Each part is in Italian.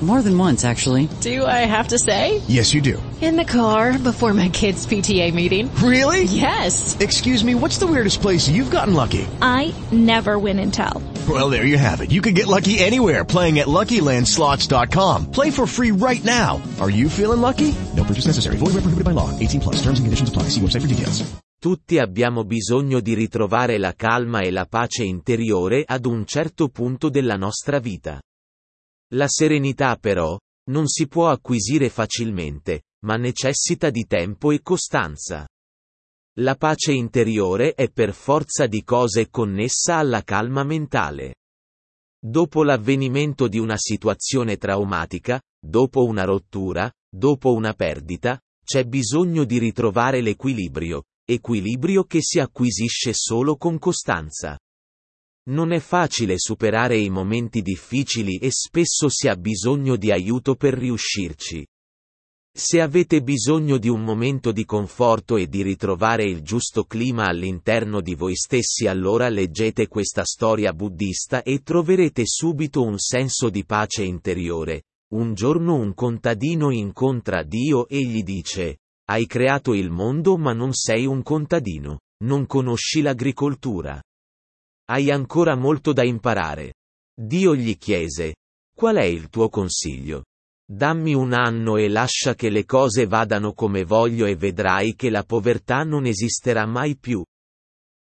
More than once, actually. Do I have to say? Yes, you do. In the car before my kids' PTA meeting. Really? Yes. Excuse me, what's the weirdest place you've gotten lucky? I never win and tell. Well, there you have it. You can get lucky anywhere playing at LuckyLandSlots.com. Play for free right now. Are you feeling lucky? No purchase necessary. Void where prohibited by law. 18 plus. Terms and conditions apply. See website for details. Tutti abbiamo bisogno di ritrovare la calma e la pace interiore ad un certo punto della nostra vita. La serenità però, non si può acquisire facilmente, ma necessita di tempo e costanza. La pace interiore è per forza di cose connessa alla calma mentale. Dopo l'avvenimento di una situazione traumatica, dopo una rottura, dopo una perdita, c'è bisogno di ritrovare l'equilibrio, equilibrio che si acquisisce solo con costanza. Non è facile superare i momenti difficili e spesso si ha bisogno di aiuto per riuscirci. Se avete bisogno di un momento di conforto e di ritrovare il giusto clima all'interno di voi stessi allora leggete questa storia buddista e troverete subito un senso di pace interiore. Un giorno un contadino incontra Dio e gli dice, hai creato il mondo ma non sei un contadino, non conosci l'agricoltura. Hai ancora molto da imparare. Dio gli chiese, qual è il tuo consiglio? Dammi un anno e lascia che le cose vadano come voglio e vedrai che la povertà non esisterà mai più.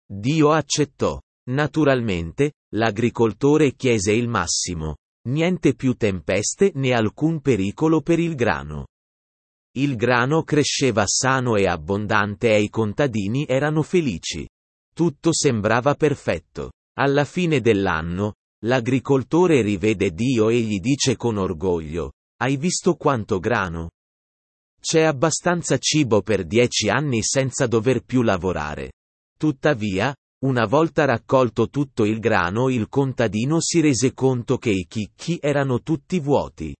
Dio accettò. Naturalmente, l'agricoltore chiese il massimo. Niente più tempeste né alcun pericolo per il grano. Il grano cresceva sano e abbondante e i contadini erano felici. Tutto sembrava perfetto. Alla fine dell'anno, l'agricoltore rivede Dio e gli dice con orgoglio, hai visto quanto grano? C'è abbastanza cibo per dieci anni senza dover più lavorare. Tuttavia, una volta raccolto tutto il grano il contadino si rese conto che i chicchi erano tutti vuoti.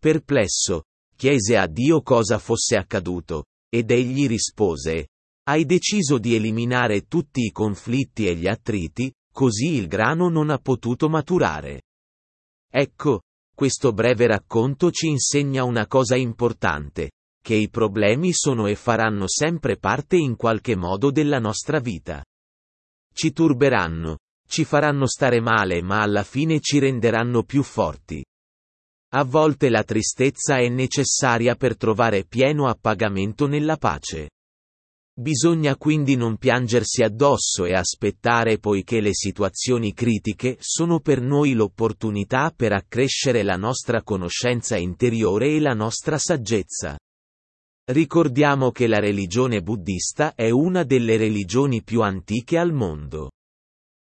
Perplesso, chiese a Dio cosa fosse accaduto, ed egli rispose, hai deciso di eliminare tutti i conflitti e gli attriti, così il grano non ha potuto maturare. Ecco, questo breve racconto ci insegna una cosa importante, che i problemi sono e faranno sempre parte in qualche modo della nostra vita. Ci turberanno, ci faranno stare male ma alla fine ci renderanno più forti. A volte la tristezza è necessaria per trovare pieno appagamento nella pace. Bisogna quindi non piangersi addosso e aspettare poiché le situazioni critiche sono per noi l'opportunità per accrescere la nostra conoscenza interiore e la nostra saggezza. Ricordiamo che la religione buddista è una delle religioni più antiche al mondo.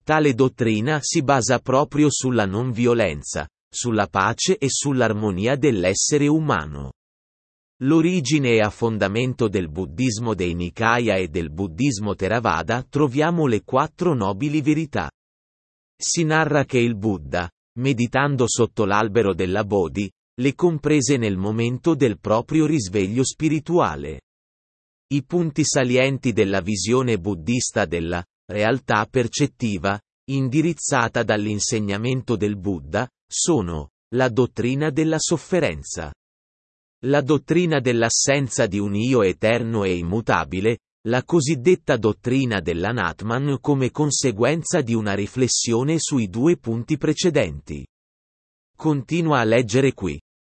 Tale dottrina si basa proprio sulla non violenza, sulla pace e sull'armonia dell'essere umano. L'origine e a fondamento del buddismo dei Nikaya e del buddismo Theravada troviamo le quattro nobili verità. Si narra che il Buddha, meditando sotto l'albero della Bodhi, le comprese nel momento del proprio risveglio spirituale. I punti salienti della visione buddista della realtà percettiva, indirizzata dall'insegnamento del Buddha, sono la dottrina della sofferenza. La dottrina dell'assenza di un io eterno e immutabile, la cosiddetta dottrina dell'Anatman come conseguenza di una riflessione sui due punti precedenti. Continua a leggere qui.